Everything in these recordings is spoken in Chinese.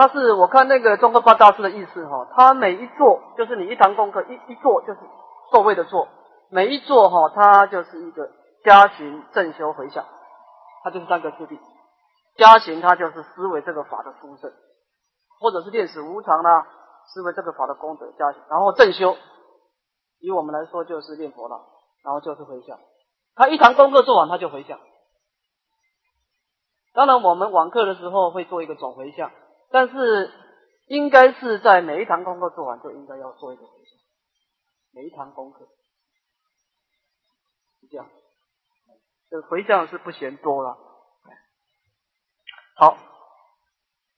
他是我看那个中国八大师的意思哈，他每一座就是你一堂功课一一座就是座位的座，每一座哈，它就是一个加行正修回向，它就是三个次第。加行它就是思维这个法的殊胜，或者是练死无常呢，思维这个法的功德加行，然后正修，以我们来说就是念佛了，然后就是回向。他一堂功课做完他就回向。当然我们网课的时候会做一个总回向，但是应该是在每一堂功课做完就应该要做一个回向，每一堂功课是这样，这回向是不嫌多了。好，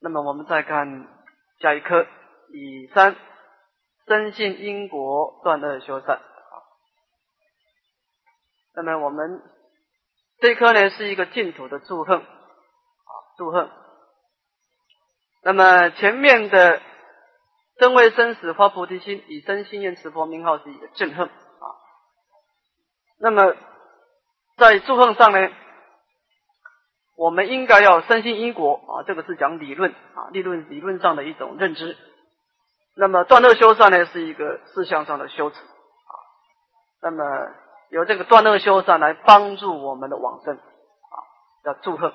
那么我们再看下一课，以三深信因果断恶修善。那么我们这一课呢是一个净土的祝贺，啊祝贺。那么前面的真为生死发菩提心，以真心愿持佛名号是一个正恨啊。那么在祝贺上呢？我们应该要深信因果啊，这个是讲理论啊，理论理论上的一种认知。那么断恶修善呢，是一个事项上的修持啊。那么由这个断恶修善来帮助我们的往生啊，叫祝贺。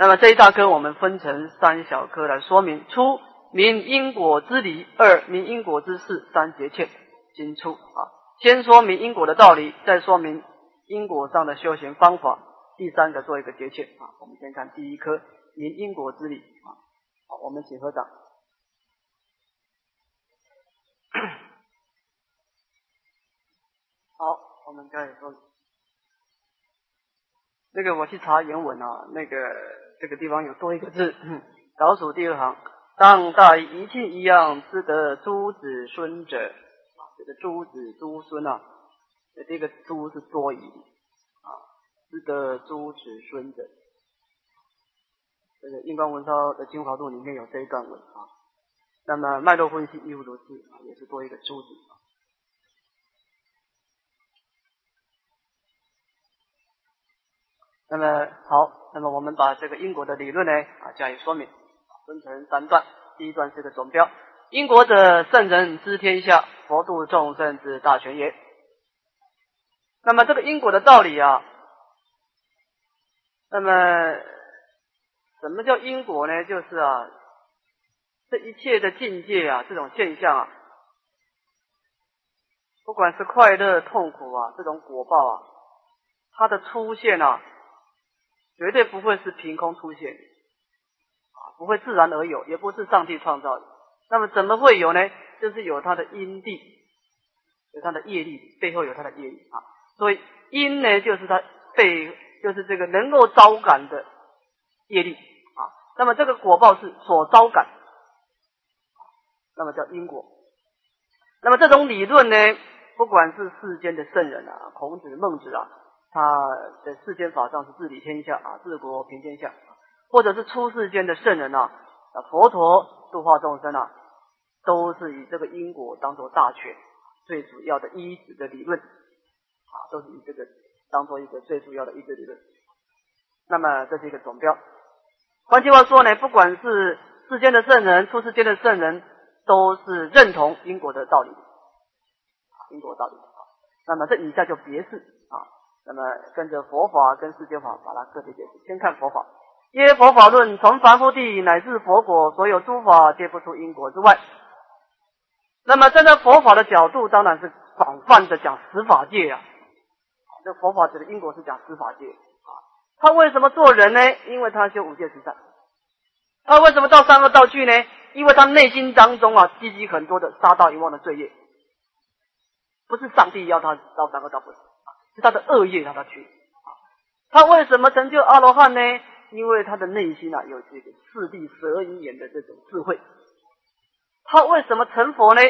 那么这一大科我们分成三小科来说明：初明因果之理，二明因果之事，三节切经出啊。先说明因果的道理，再说明因果上的修行方法。第三个做一个节切啊，我们先看第一科明因果之理啊，好，我们请合掌。好，我们开始说，那个我去查原文啊，那个这个地方有多一个字，倒数第二行，当大一切一样之得诸子孙者，这个诸子诸孙啊，这个诸是多疑。是得诸子孙者，这个《印光文钞的精华录》里面有这一段文啊。那么脉络分析亦如此，也是多一个诸子。那么好，那么我们把这个因果的理论呢啊加以说明，分成三段。第一段是个总标：因果者，圣人知天下，佛度众生之大权也。那么这个因果的道理啊。那么，什么叫因果呢？就是啊，这一切的境界啊，这种现象啊，不管是快乐、痛苦啊，这种果报啊，它的出现啊，绝对不会是凭空出现，啊，不会自然而有，也不是上帝创造的。那么怎么会有呢？就是有它的因地，有它的业力，背后有它的业力啊。所以因呢，就是它背。就是这个能够招感的业力啊，那么这个果报是所招感，那么叫因果。那么这种理论呢，不管是世间的圣人啊，孔子、孟子啊，他的世间法上是治理天下啊，治国平天下，或者是出世间的圣人啊，啊，佛陀度化众生啊，都是以这个因果当做大权，最主要的依止的理论啊，都是以这个。当做一个最主要的一个理论，那么这是一个总标。换句话说呢，不管是世间的圣人、出世间的圣人，都是认同因果的道理，因果道理啊。那么这以下就别是，那么跟着佛法跟世间法把它个别解释。先看佛法，耶佛法论，从凡夫地乃至佛果，所有诸法皆不出因果之外。那么站在佛法的角度，当然是广泛的讲十法界啊。这佛法指的因果是讲司法界啊，他为什么做人呢？因为他修五戒十善。他为什么造三恶道具呢？因为他内心当中啊积积很多的杀盗淫妄的罪业，不是上帝要他造三恶道不是啊，是他的恶业让他去啊。他为什么成就阿罗汉呢？因为他的内心啊有这个四谛十二因缘的这种智慧。他为什么成佛呢？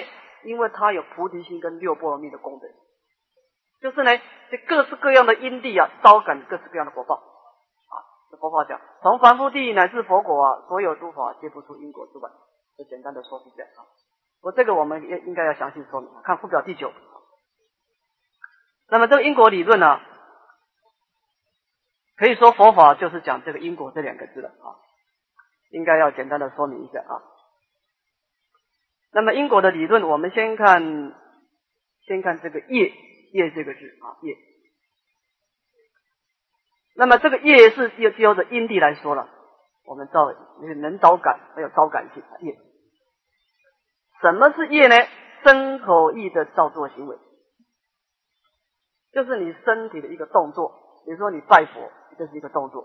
因为他有菩提心跟六波罗蜜的功德。就是呢，这各式各样的因地啊，招感各式各样的果报啊。这佛法讲，从凡夫地乃至佛果啊，所有诸法皆不出因果之外。这简单的说是这样啊。我这个我们应应该要详细说明，看附表第九。那么这个因果理论呢，可以说佛法就是讲这个因果这两个字的啊。应该要简单的说明一下啊。那么因果的理论，我们先看，先看这个业，业这个字啊，业。那么这个业是要就着因地来说了，我们造能招感，还有招感性业。什么是业呢？身口意的造作行为，就是你身体的一个动作。比如说你拜佛，这是一个动作；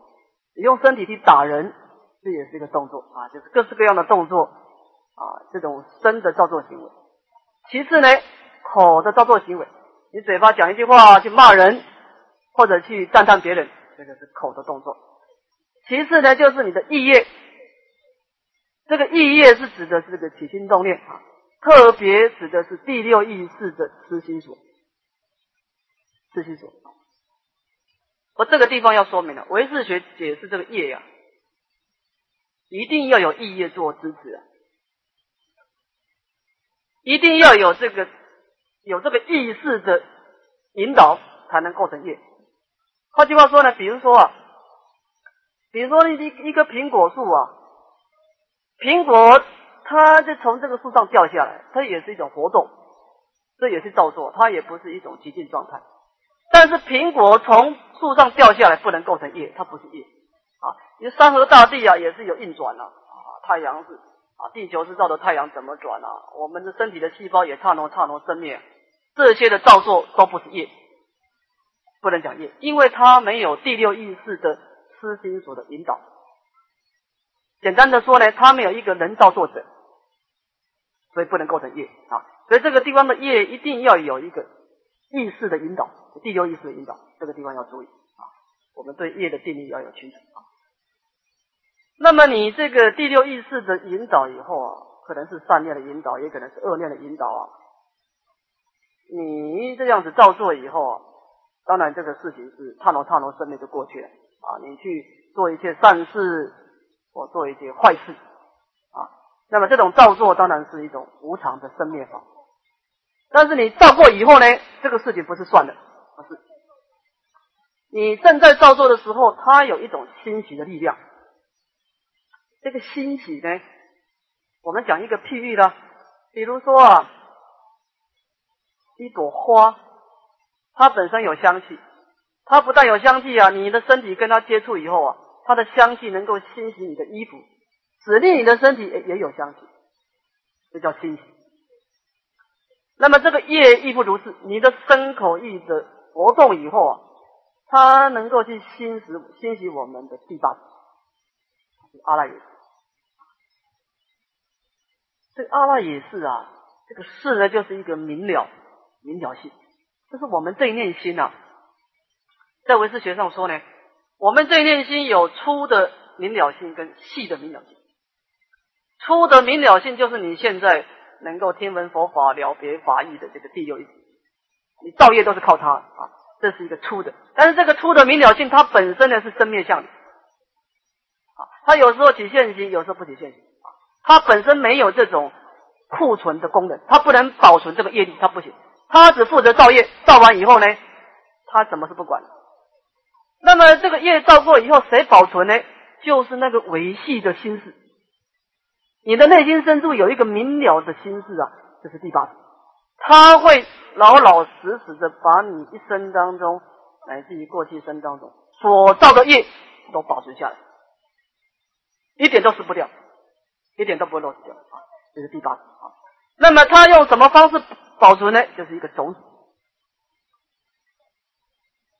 你用身体去打人，这也是一个动作啊，就是各式各样的动作啊，这种身的造作行为。其次呢，口的造作行为，你嘴巴讲一句话去骂人，或者去赞叹别人。这个是口的动作，其次呢，就是你的意业。这个意业是指的是这个起心动念啊，特别指的是第六意识的思心所。这些所。我这个地方要说明了，唯识学解释这个业呀，一定要有意业做支持啊，一定要有这个有这个意识的引导，才能构成业。换句话说呢，比如说啊，比如说一一棵苹果树啊，苹果它就从这个树上掉下来，它也是一种活动，这也是造作，它也不是一种极静状态。但是苹果从树上掉下来不能构成业，它不是业啊。因为山河大地啊也是有运转啊，啊，太阳是啊，地球是照着太阳怎么转啊？我们的身体的细胞也刹那刹那生灭，这些的造作都不是业。不能讲业，因为它没有第六意识的思心所的引导。简单的说呢，它没有一个人造作者，所以不能构成业啊。所以这个地方的业一定要有一个意识的引导，第六意识的引导，这个地方要注意啊。我们对业的定义要有清楚啊。那么你这个第六意识的引导以后啊，可能是善念的引导，也可能是恶念的引导啊。你这样子照做以后啊。当然，这个事情是刹那刹那生命就过去了啊！你去做一些善事，或做一些坏事啊，那么这种造作当然是一种无常的生灭法。但是你造过以后呢，这个事情不是算的，不是。你正在造作的时候，它有一种欣喜的力量。这个欣喜呢，我们讲一个譬喻的，比如说啊，一朵花。它本身有香气，它不但有香气啊，你的身体跟它接触以后啊，它的香气能够清洗你的衣服，使令你的身体也也有香气，这叫熏洗。那么这个业亦不如是，你的身口意的活动以后啊，它能够去熏洗熏洗我们的第八阿赖耶。这阿赖耶识啊，这个识呢，就是一个明了明了性。就是我们这一念心呐，在唯识学上说呢，我们这一念心有粗的明了性跟细的明了性。粗的明了性就是你现在能够听闻佛法了别法义的这个第六意识，你造业都是靠它啊，这是一个粗的。但是这个粗的明了性，它本身呢是生灭相的啊，它有时候起现行，有时候不起现行啊，它本身没有这种库存的功能，它不能保存这个业力，它不行。他只负责造业，造完以后呢，他什么是不管。那么这个业造过以后，谁保存呢？就是那个维系的心事。你的内心深处有一个明了的心事啊，这是第八，他会老老实实的把你一生当中，乃至于过去生当中所造的业都保存下来，一点都失不掉，一点都不会漏掉啊。这是第八啊。那么他用什么方式？保存呢，就是一个种子。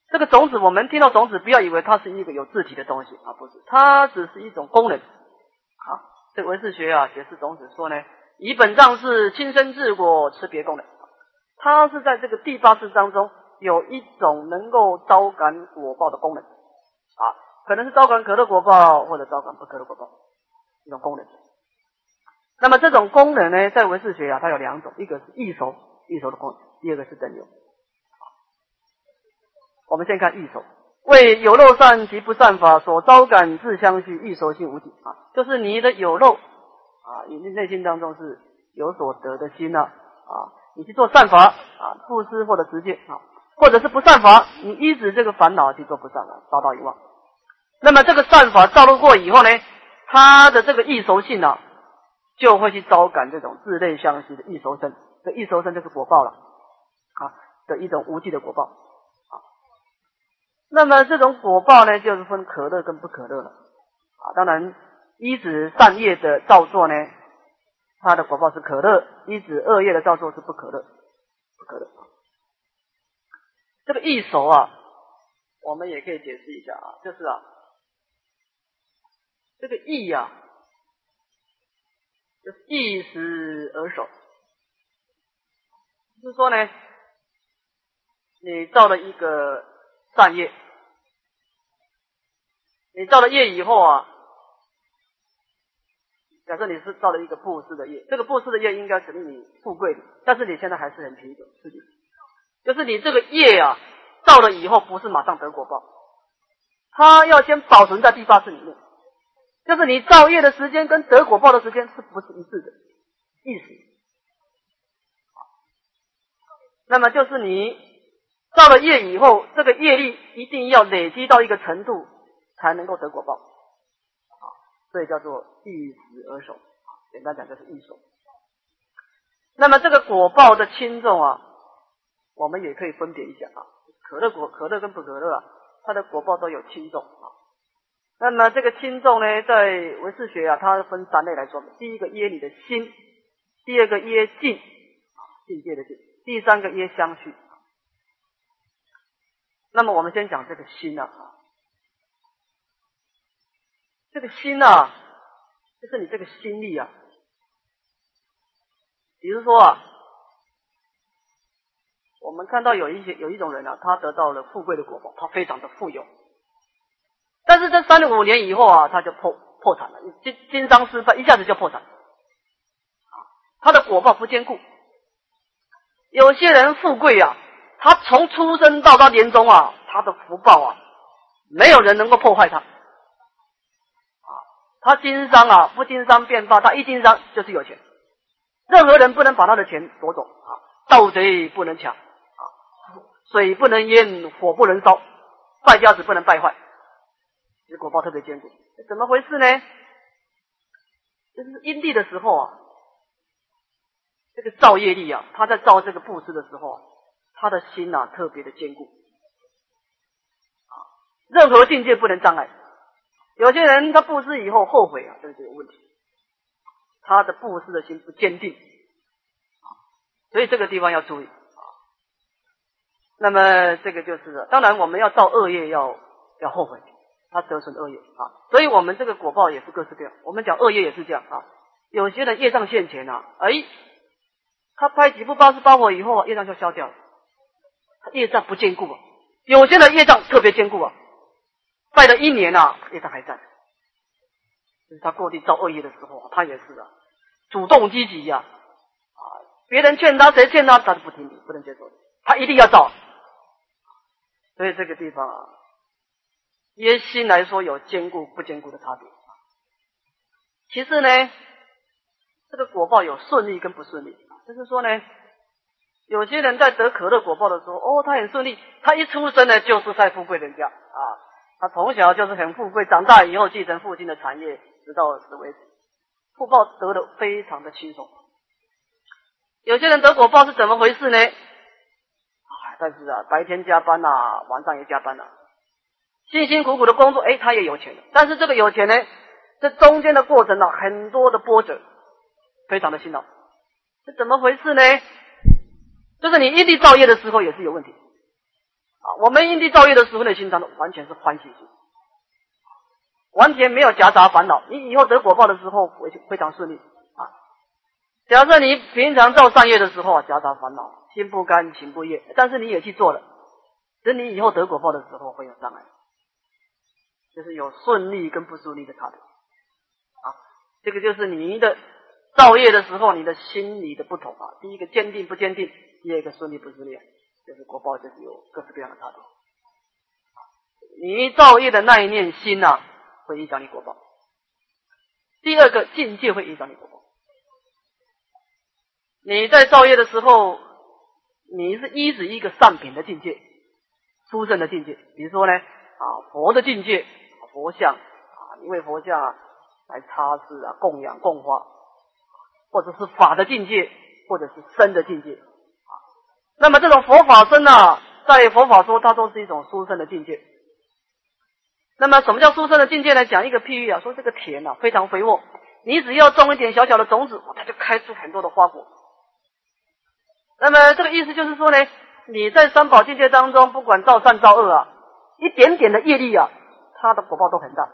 这个种子，我们听到种子，不要以为它是一个有字体的东西啊，不是，它只是一种功能。啊，这个唯识学啊，解释种子说呢，以本藏是亲生自果持别功能，它是在这个第八识当中有一种能够招感果报的功能啊，可能是招感可乐果报，或者招感不可乐果报一种功能。那么这种功能呢，在唯识学啊，它有两种，一个是易熟。易熟的功能，第二个是等流。我们先看易熟，为有漏善及不善法所招感自相续，易熟性无体啊，就是你的有漏啊，你的内心当中是有所得的心呢啊，你去做善法啊，布施或者直接啊，或者是不善法，你依止这个烦恼去做不善法，遭到遗忘。那么这个善法造入过以后呢，他的这个易熟性啊，就会去招感这种自类相续的易熟生，这易熟生就是果报了啊的一种无记的果报啊。那么这种果报呢，就是分可乐跟不可乐了啊。当然，一指善业的造作呢，它的果报是可乐；一指恶业的造作是不可乐，不可乐。这个易熟啊，我们也可以解释一下啊，就是啊。这个易呀，就是易时而熟，就是说呢，你造了一个善业，你造了业以后啊，假设你是造了一个布施的业，这个布施的业应该使令你富贵的，但是你现在还是很贫穷，是的，就是你这个业啊，造了以后不是马上得果报，它要先保存在第八世里面。就是你造业的时间跟得果报的时间是不是一致的意思？那么就是你造了业以后，这个业力一定要累积到一个程度，才能够得果报。所以叫做易时而熟。简单讲就是易熟。那么这个果报的轻重啊，我们也可以分别一下啊。可乐果、可乐跟不可乐，啊，它的果报都有轻重啊。那么这个轻重呢，在唯识学啊，它分三类来说。第一个耶你的心，第二个耶境，境界的境，第三个耶相续。那么我们先讲这个心啊，这个心啊，就是你这个心力啊。比如说啊，我们看到有一些有一种人啊，他得到了富贵的果报，他非常的富有。但是这三五年以后啊，他就破破产了，经经商失败，一下子就破产。啊，他的果报不坚固。有些人富贵啊，他从出生到他年终啊，他的福报啊，没有人能够破坏他。他经商啊，不经商变法，他一经商就是有钱，任何人不能把他的钱夺走啊，盗贼不能抢啊，水不能淹，火不能烧，败家子不能败坏。这果报特别坚固，怎么回事呢？就是阴地的时候啊，这个造业力啊，他在造这个布施的时候啊，他的心呐特别的坚固啊，任何境界不能障碍。有些人他布施以后后悔啊，这是有问题，他的布施的心不坚定，所以这个地方要注意啊。那么这个就是，当然我们要造恶业要要后悔。他得损恶业啊，所以我们这个果报也是各式各样。我们讲恶业也是这样啊，有些人业障现前啊，哎，他拍几部八十八火以后啊，业障就消掉了，业障不坚固啊。有些人业障特别坚固啊，拜了一年啊，业障还在。就是他过去造恶业的时候，他也是啊，主动积极呀，啊，别人劝他，谁劝他，他都不听，不能接受，他一定要造。所以这个地方啊。耶心来说有坚固不坚固的差别。其次呢，这个果报有顺利跟不顺利。就是说呢，有些人在得可乐果报的时候，哦，他很顺利，他一出生呢就是在富贵人家啊，他从小就是很富贵，长大以后继承父亲的产业，直到死为止，福报得的非常的轻松。有些人得果报是怎么回事呢？啊，但是啊，白天加班呐，晚上也加班呐。辛辛苦苦的工作，哎，他也有钱。但是这个有钱呢，这中间的过程呢，很多的波折，非常的辛劳。这怎么回事呢？就是你因地造业的时候也是有问题啊。我们因地造业的时候呢，心肠完全是欢喜心，完全没有夹杂烦恼。你以后得果报的时候会非常顺利啊。假设你平常造善业的时候啊，夹杂烦恼，心不甘情不愿，但是你也去做了，等你以后得果报的时候会有障碍。就是有顺利跟不顺利的差别啊，这个就是你的造业的时候，你的心理的不同啊。第一个坚定不坚定，第二个顺利不顺利，就是果报就是有各式各样的差别。你造业的那一念心呐，会影响你果报。第二个境界会影响你果报。你在造业的时候，你是依止一个上品的境界，殊胜的境界，比如说呢啊佛的境界。佛像啊，因为佛像来擦拭啊、供养、供花，或者是法的境界，或者是身的境界。那么这种佛法身啊，在佛法说它都是一种殊胜的境界。那么什么叫殊胜的境界呢？讲一个譬喻啊，说这个田啊非常肥沃，你只要种一点小小的种子，它就开出很多的花果。那么这个意思就是说呢，你在三宝境界当中，不管造善造恶啊，一点点的业力啊，它的果报都很大。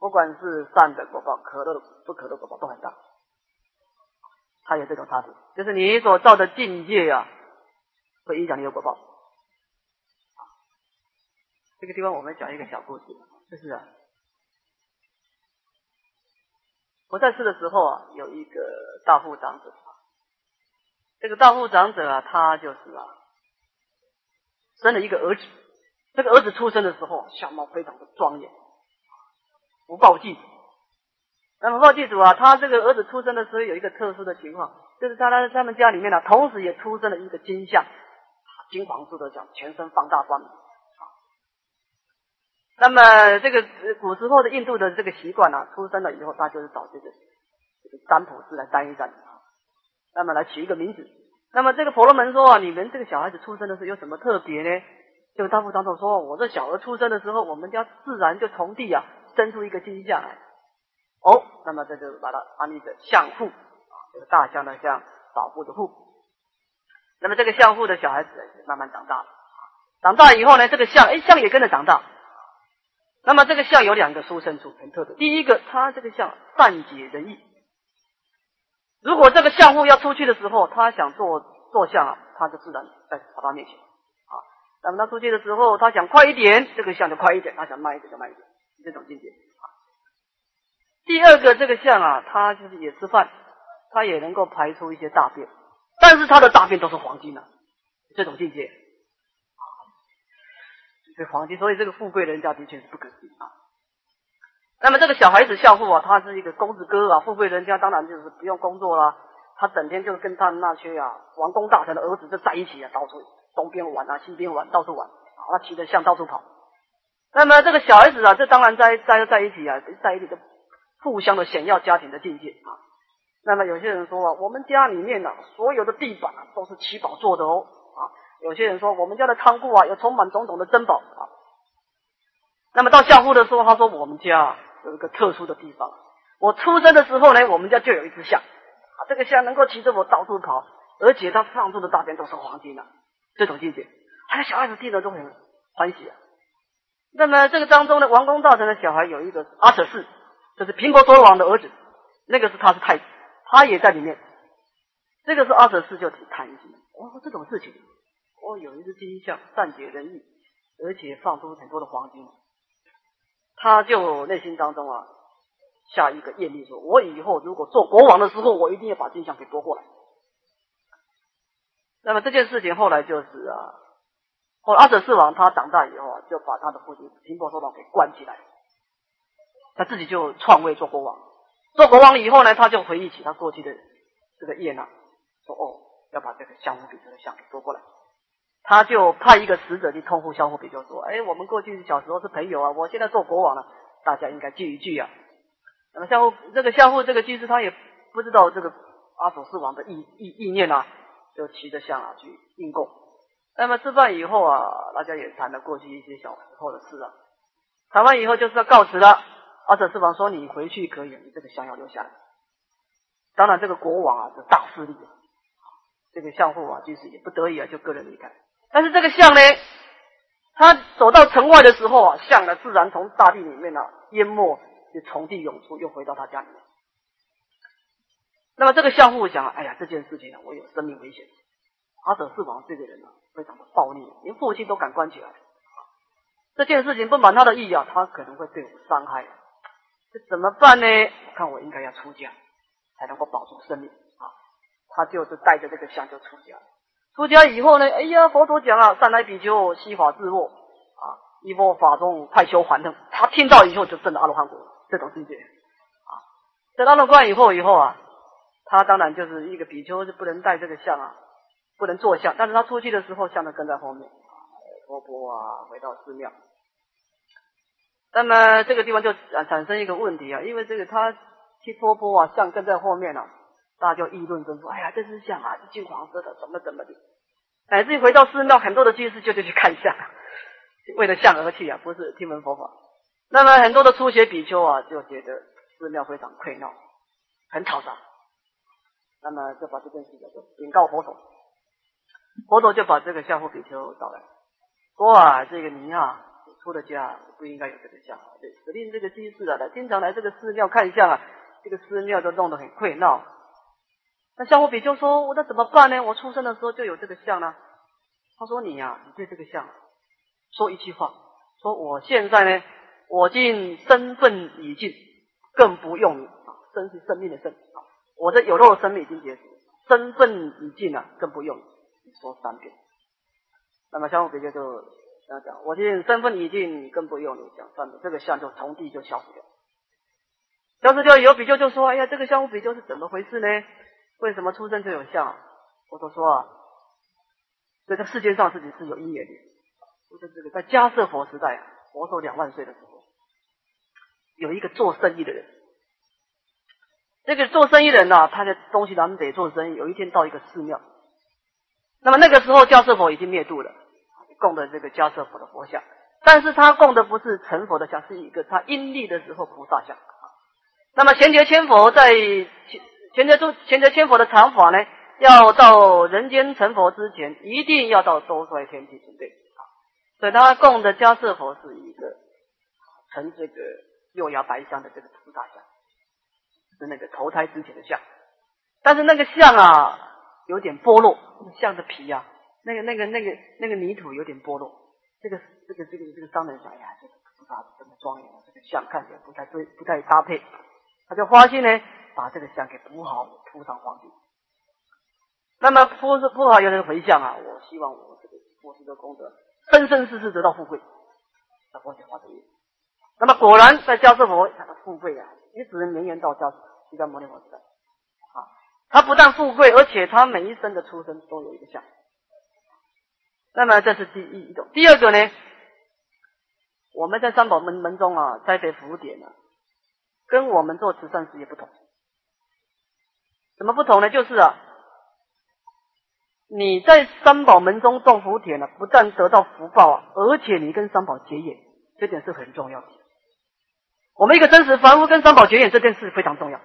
不管是善的果报、可乐的不可乐果报都很大，它有这种差别，就是你所造的境界啊，会影响你的果报。这个地方我们讲一个小故事，就是啊，我在世的时候啊，有一个大富长者，这个大富长者啊，他就是啊，生了一个儿子，这个儿子出生的时候相貌非常的庄严。福报祭祖，那福报祭祖啊，他这个儿子出生的时候有一个特殊的情况，就是他他他们家里面呢，同时也出生了一个金像，金黄色的像，全身放大光明啊。那么这个古时候的印度的这个习惯呢，出生了以后，他就是找这个这个占卜师来占一占，那么来取一个名字。那么这个婆罗门说啊，你们这个小孩子出生的时候有什么特别呢？这个大富长者说，我这小儿出生的时候，我们家自然就从地啊。生出一个金像来，哦，那么这就把它安立的相父啊，这个大象的象，保护的护。那么这个相父的小孩子慢慢长大了，长大以后呢，这个象哎象也跟着长大。那么这个象有两个殊胜处，很特别。第一个，他这个象善解人意。如果这个相父要出去的时候，他想做做相啊，他就自然在跑到面前啊。那么他出去的时候，他想快一点，这个象就快一点；他想慢一点就慢一点。这种境界啊。第二个这个象啊，他就是也吃饭，他也能够排出一些大便，但是他的大便都是黄金的，这种境界啊，这黄金，所以这个富贵人家的确是不可思议啊。那么这个小孩子孝父啊，他是一个公子哥啊，富贵人家当然就是不用工作啦，他整天就跟他那些啊王公大臣的儿子就在一起啊，到处东边玩啊，西边玩，到处玩啊，他骑着象到处跑。那么这个小孩子啊，这当然在在在一起啊，在一起的互相的显耀家庭的境界啊。那么有些人说啊，我们家里面呢，所有的地板都是七宝做的哦啊。有些人说我们家的仓库啊，有充满种种的珍宝啊。那么到相户的时候，他说我们家有一个特殊的地方，我出生的时候呢，我们家就有一只象啊，这个象能够骑着我到处跑，而且它放出的大便都是黄金的，这种境界，哎，小孩子听了都很欢喜啊。那么这个当中的王公大臣的小孩有一个阿舍氏，就是苹果罗王的儿子，那个是他是太子，他也在里面。这个是阿舍四就挺贪心，哦，这种事情，哦，有一只金像善解人意，而且放出很多的黄金，他就内心当中啊下一个愿力，说我以后如果做国王的时候，我一定要把金像给夺过来。那么这件事情后来就是啊。后阿舍四王他长大以后啊，就把他的父亲频婆娑罗给关起来，他自己就篡位做国王。做国王以后呢，他就回忆起他过去的这个业呢，说哦，要把这个相互比丘的相给夺过来。他就派一个使者去通呼相互比丘说：“哎，我们过去小时候是朋友啊，我现在做国王了，大家应该聚一聚啊。”那么相互这个相互这个居士他也不知道这个阿索斯王的意意意念啊，就骑着象啊去应供。那么吃饭以后啊，大家也谈了过去一些小时候的事啊。谈完以后就是要告辞了。阿舍世王说：“你回去可以，你这个象要留下来。”当然，这个国王啊是大势力，这个相父啊就是也不得已啊就个人离开。但是这个象呢，他走到城外的时候啊，象呢自然从大地里面呢淹没，就从地涌出，又回到他家里面。那么这个相父想：“哎呀，这件事情啊，我有生命危险。”阿舍世王这个人啊，非常的暴力，连父亲都敢关起来。这件事情不满他的意啊，他可能会对我伤害。怎么办呢？我看我应该要出家，才能够保住生命啊！他就是带着这个相就出家。出家以后呢，哎呀，佛陀讲啊，善来比丘，悉法自若啊，一波法中快修还等。他听到以后就证了阿罗汉果，这种境界啊。在阿罗汉以后以后啊，他当然就是一个比丘，是不能带这个像啊。不能坐相，但是他出去的时候，像的跟在后面，啊，活泼啊，回到寺庙。那么这个地方就产生一个问题啊，因为这个他去托钵啊，像跟在后面啊，大家就议论纷纷。哎呀，这是像啊，是金黄色的，怎么怎么的。乃至于回到寺庙，很多的居士就就去看相，为了相而去啊，不是听闻佛法。那么很多的初学比丘啊，就觉得寺庙非常溃闹，很嘈杂。那么就把这件事情就禀告佛陀，佛陀就把这个相夫比丘找来，说啊，这个你啊。出的家不应该有这个相，对，指定这个居士啊，他经常来这个寺庙看相啊，这个寺庙都弄得很溃闹。那相夫比丘说：“我那怎么办呢？我出生的时候就有这个相呢。”他说：“你呀，你对这个相说一句话，说我现在呢，我尽身份已尽，更不用你啊，生是生命的生啊，我的有肉的生命已经结束，身份已尽了，更不用你说三遍。”那么相夫比丘就。这样讲，我今身份已尽，更不用你讲。算了，这个相就从地就消失掉。消失掉以后，比丘就说：“哎呀，这个相比丘是怎么回事呢？为什么出生就有相？”我都说啊，在这世界上自己是有因缘的。就是这个，在迦舍佛时代，佛寿两万岁的时候，有一个做生意的人。这个做生意人呢，他的东西南北做生意。有一天到一个寺庙，那么那个时候迦舍佛已经灭度了。供的这个迦舍佛的佛像，但是他供的不是成佛的像，是一个他阴历的时候菩萨像。那么贤觉千佛在贤觉中贤觉千佛的禅法呢，要到人间成佛之前，一定要到多衰天去准备啊。所以他供的迦舍佛是一个成这个六牙白香的这个菩萨像，是那个投胎之前的像。但是那个像啊，有点剥落，像的皮啊。那个、那个、那个、那个泥土有点剥落，这个、这个、这个、这个商人想呀，这个菩萨这么庄严，这个像看起来不太对，不太搭配，他就花心呢，把这个像给补好，铺上黄金。那么铺是铺好有人回向啊，我希望我这个佛师的功德，生生世世得到富贵，那佛就花这个。那么果然在迦舍佛他的富贵啊，一直绵延到迦释迦牟尼佛时代啊，他不但富贵，而且他每一生的出生都有一个像。那么这是第一种，第二个呢？我们在三宝门门中啊，栽培福典啊，跟我们做慈善事业不同。怎么不同呢？就是啊，你在三宝门中种福田呢，不但得到福报啊，而且你跟三宝结缘，这点是很重要的。我们一个真实凡夫跟三宝结缘这件事非常重要。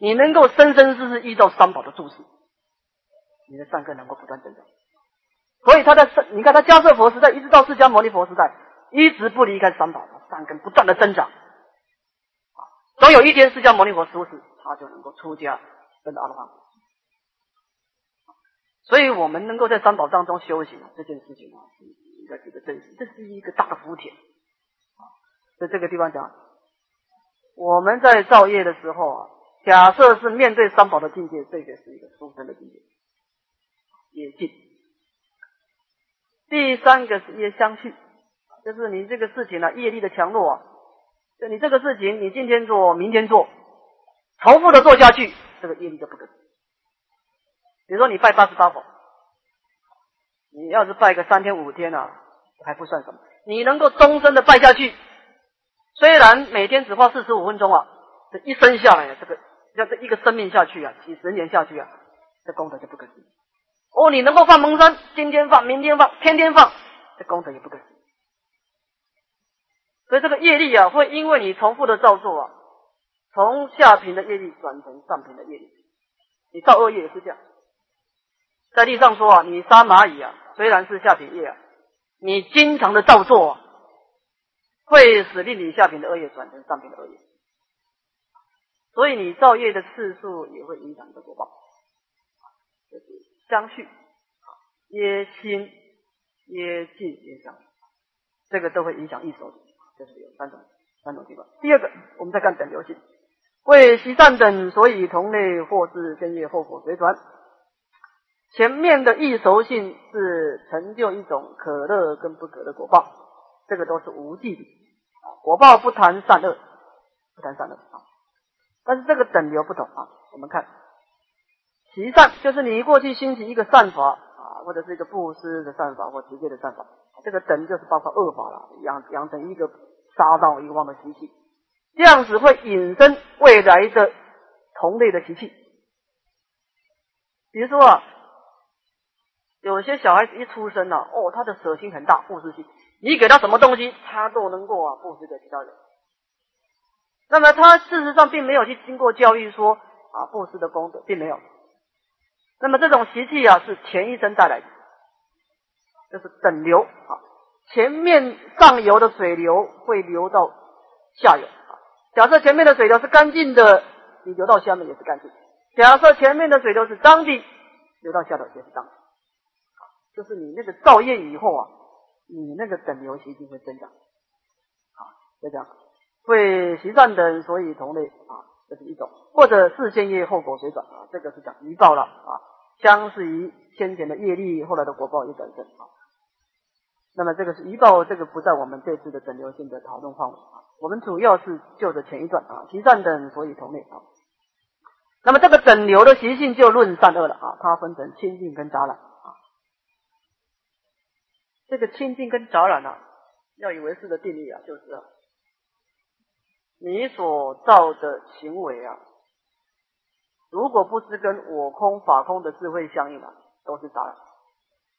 你能够生生世世依照三宝的注释，你的善根能够不断增长。所以他在，你看他迦舍佛时代，一直到释迦牟尼佛时代，一直不离开三宝，善根不断的增长。总有一天释迦牟尼佛出世，他就能够出家，跟阿罗汉。所以我们能够在三宝当中修行这件事情啊，应该觉得珍惜，这是一个大的福田。在这个地方讲，我们在造业的时候啊，假设是面对三宝的境界，这个是一个殊胜的境界，也近。第三个是业相续，就是你这个事情呢，业力的强弱啊，就你这个事情，你今天做，明天做，重复的做下去，这个业力就不可。比如说你拜八十八佛，你要是拜个三天五天呢，还不算什么。你能够终身的拜下去，虽然每天只花四十五分钟啊，这一生下来，这个要这一个生命下去啊，几十年下去啊，这功德就不可思议。哦，你能够放蒙山，今天放，明天放，天天放，这功德也不可思议。所以这个业力啊，会因为你重复的造作啊，从下品的业力转成上品的业力。你造恶业也是这样，在地上说啊，你杀蚂蚁啊，虽然是下品业啊，你经常的造作，啊会使令你下品的恶业转成上品的恶业。所以你造业的次数也会影响你的果报。相续，耶心、耶尽、耶相，这个都会影响一手的，就是有三种三种地方。第二个，我们再看等流性，为习善等，所以同类或是根业后果随传。前面的易熟性是成就一种可乐跟不可的果报，这个都是无记的，果报不谈善恶，不谈善恶啊。但是这个等流不同啊，我们看。习善就是你过去兴起一个善法啊，或者是一个布施的善法或直接的善法，这个等就是包括恶法了，养养成一个杀盗遗忘的习气，这样子会引申未来的同类的习气。比如说啊，有些小孩子一出生呢，哦，他的舍心很大，布施心，你给他什么东西，他都能够啊布施给其他人。那么他事实上并没有去经过教育说啊布施的功德，并没有。那么这种习气啊是前一生带来的，就是等流啊，前面上游的水流会流到下游啊。假设前面的水流是干净的，你流到下面也是干净。假设前面的水流是脏的，流到下头也是脏。就是你那个造业以后啊，你那个等流习性会增长。啊，就这样，会习善等，所以同类啊，这是一种。或者事先业后果随转啊，这个是讲余报了啊，相似于先前的业力，后来的果报也转正啊。那么这个是一报，这个不在我们这次的等流性的讨论范围啊。我们主要是就着前一段啊，习善等，所以同类啊。那么这个整流的习性就论善恶了啊，它分成清净跟杂染啊。这个清净跟杂染啊，要以为是的定义啊，就是你所造的行为啊，如果不是跟我空法空的智慧相应啊，都是杂染。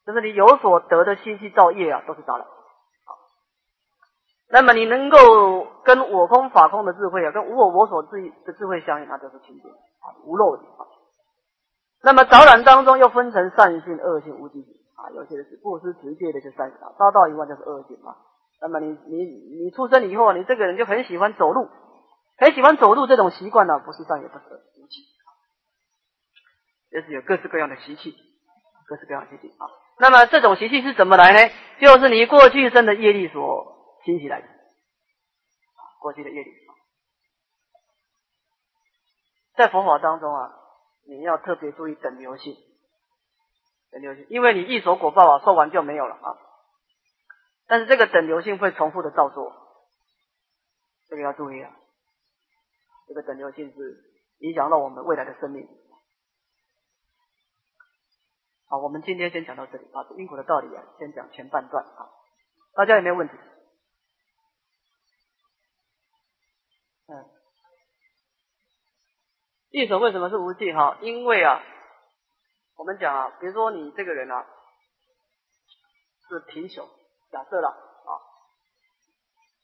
就是你有所得的心气造业啊，都是杂染。好那么你能够跟我空法空的智慧啊，跟无我我所智的智慧相应，那就是清净啊。无漏的啊，那么杂染当中又分成善性、恶性、无记性啊。有些是布施直接的就善性，杀到一万就是恶性嘛。那么你你你出生以后，你这个人就很喜欢走路，很喜欢走路这种习惯呢，不是善也不是无气，就是有各式各样的习气，各式各样的习气啊。那么这种习气是怎么来呢？就是你过去生的业力所兴起来的，过去的业力。在佛法当中啊，你要特别注意等流性，等流性，因为你一手果报啊，受完就没有了啊。但是这个等流性会重复的造作，这个要注意啊。这个等流性是影响到我们未来的生命。好，我们今天先讲到这里啊，因果的道理啊，先讲前半段啊，大家有没有问题？嗯。一手为什么是无忌哈？因为啊，我们讲啊，比如说你这个人啊是贫穷，假设了啊，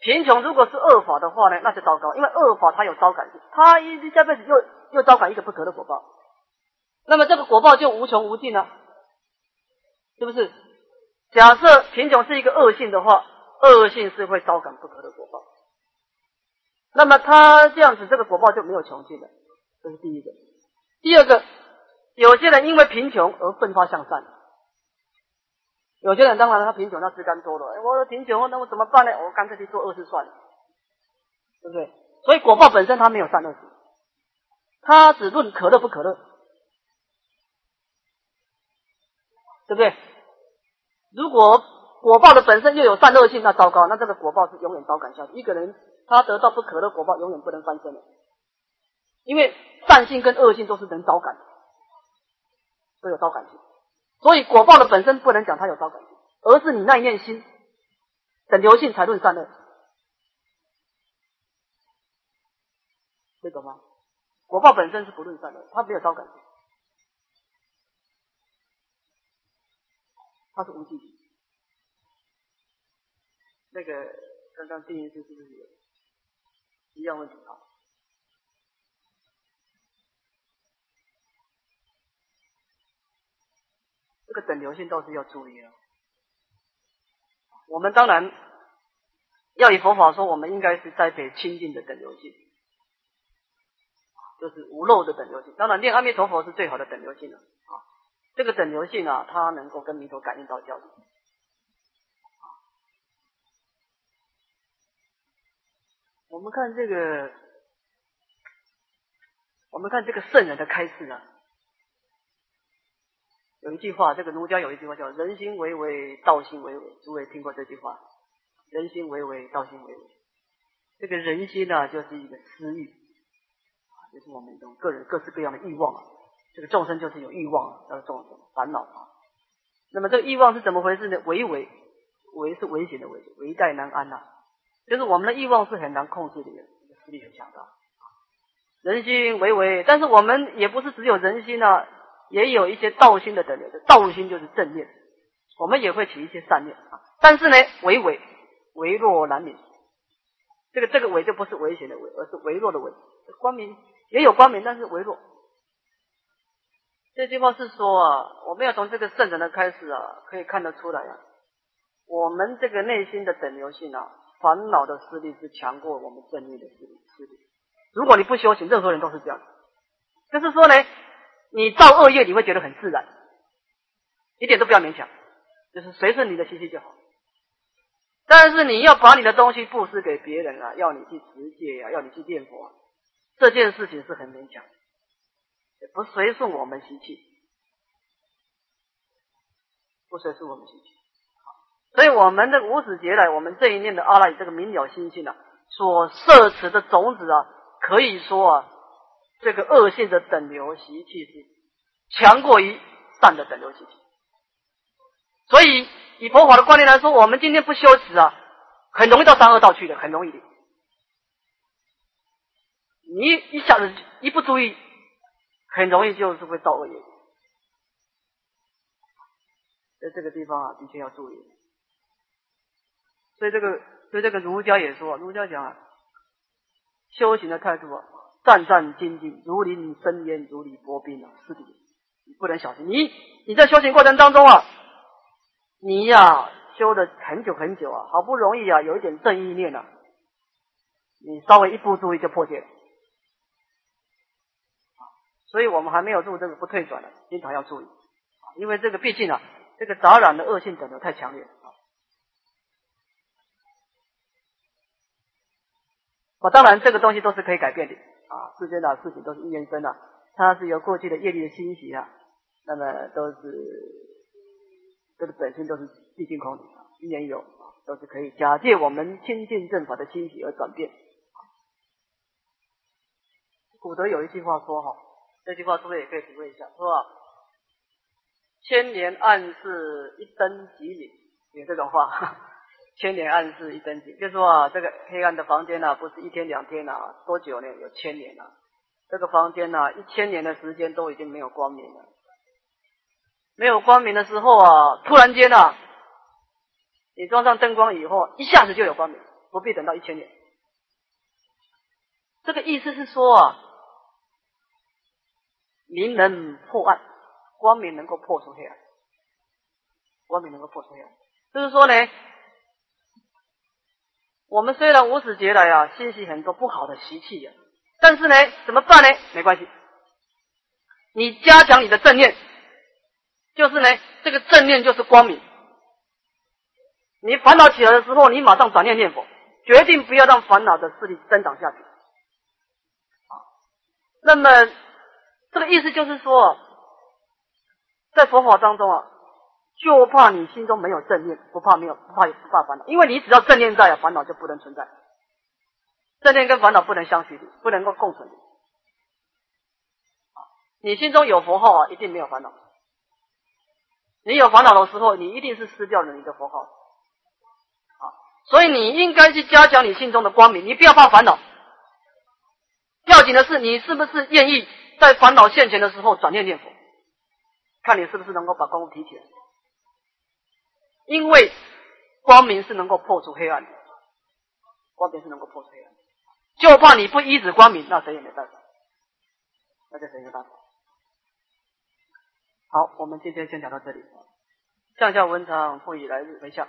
贫穷如果是恶法的话呢，那就糟糕，因为恶法它有招感性，它一下辈子又又招感一个不可的果报，那么这个果报就无穷无尽了，是不是？假设贫穷是一个恶性的话，恶性是会招感不可的果报，那么他这样子，这个果报就没有穷尽了。这是第一个，第二个，有些人因为贫穷而奋发向善，有些人当然他贫穷，他自甘堕落，哎，我贫穷，那我怎么办呢？我干脆去做恶事算了，对不对？所以果报本身它没有善恶事，它只论可乐不可乐，对不对？如果果报的本身又有善恶性，那糟糕，那这个果报是永远招感下去。一个人他得到不可乐果报，永远不能翻身的。因为善性跟恶性都是能招感的，都有招感性，所以果报的本身不能讲它有招感性，而是你那一念心等流性才论善恶，这懂吗？果报本身是不论善恶，它没有招感性，它是无记性。那个刚刚定义是是不是有一样问题啊？这个等流性倒是要注意了。我们当然要以佛法说，我们应该是栽培清净的等流性，就是无漏的等流性。当然，念阿弥陀佛是最好的等流性了啊。这个等流性啊，它能够跟弥陀感应到交流。我们看这个，我们看这个圣人的开示啊。有一句话，这个儒家有一句话叫“人心为为，道心为为”。诸位听过这句话？“人心为为，道心为为”。这个人心呢，就是一个私欲，就是我们一种个人各式各样的欲望。这个众生就是有欲望啊，叫众生烦恼啊。那么这个欲望是怎么回事呢？为为为是危险的为，为在难安呐。就是我们的欲望是很难控制的，实力很强大。人心为为，但是我们也不是只有人心啊，也有一些道心的等流。道心就是正念，我们也会起一些善念啊。但是呢，为为为弱难明。这个这个为就不是危险的为，而是微弱的为。光明也有光明，但是微弱。这句话是说啊，我们要从这个圣人的开始啊，可以看得出来啊，我们这个内心的等流性啊，烦恼的势力是强过我们正念的势力。势力。如果你不修行，任何人都是这样。就是说呢，你造恶业，你会觉得很自然，一点都不要勉强，就是随顺你的心气就好。但是你要把你的东西布施给别人啊，要你去持戒呀，要你去念佛，这件事情是很勉强，也不随顺我们习气，不随顺我们习气。所以我们的无始劫来，我们这一念的阿赖这个明了心性啊，所摄持的种子啊。可以说啊，这个恶性的等流习气是强过于善的等流习气。所以以佛法的观念来说，我们今天不修持啊，很容易到三恶道去的，很容易的。你一下子一不注意，很容易就是会造恶业。在这个地方啊，的确要注意。所以这个，所以这个儒家也说，儒家讲啊。修行的态度啊，战战兢兢，如临深渊，如履薄冰啊，是的，你不能小心。你你在修行过程当中啊，你呀修的很久很久啊，好不容易啊有一点正意念了，你稍微一不注意就破戒了。所以我们还没有入这个不退转的，经常要注意，因为这个毕竟啊，这个杂染的恶性等的太强烈。啊，我当然，这个东西都是可以改变的啊。世间的事情都是一缘生的，它是由过去的业力的侵袭啊，那么都是这个本身都是毕竟空的啊，因缘有啊，都是可以假借我们亲近正法的侵袭而转变。古德有一句话说哈，这句话是不是也可以体会一下？是吧千年暗示一灯即明，有这种话。千年暗示一灯即，就是说啊，这个黑暗的房间呢，不是一天两天啊，多久呢？有千年了。这个房间呢，一千年的时间都已经没有光明了。没有光明的时候啊，突然间呢，你装上灯光以后，一下子就有光明，不必等到一千年。这个意思是说啊，明能破暗，光明能够破除黑暗，光明能够破除黑暗，就是说呢。我们虽然无始劫来啊，欣习很多不好的习气呀，但是呢，怎么办呢？没关系，你加强你的正念，就是呢，这个正念就是光明。你烦恼起来的时候，你马上转念念佛，决定不要让烦恼的势力增长下去。啊，那么这个意思就是说，在佛法当中啊。就怕你心中没有正念，不怕没有，不怕不怕烦恼，因为你只要正念在，烦恼就不能存在。正念跟烦恼不能相许，不能够共存。你心中有佛号啊，一定没有烦恼。你有烦恼的时候，你一定是失掉了你的佛号。啊，所以你应该去加强你心中的光明，你不要怕烦恼。要紧的是，你是不是愿意在烦恼现前的时候转念念佛？看你是不是能够把功夫提起来。因为光明是能够破除黑暗的，光明是能够破除黑暗，就怕你不依止光明，那谁也没办法，那就谁没办法。好，我们今天先讲到这里，上下文长复以来日为下。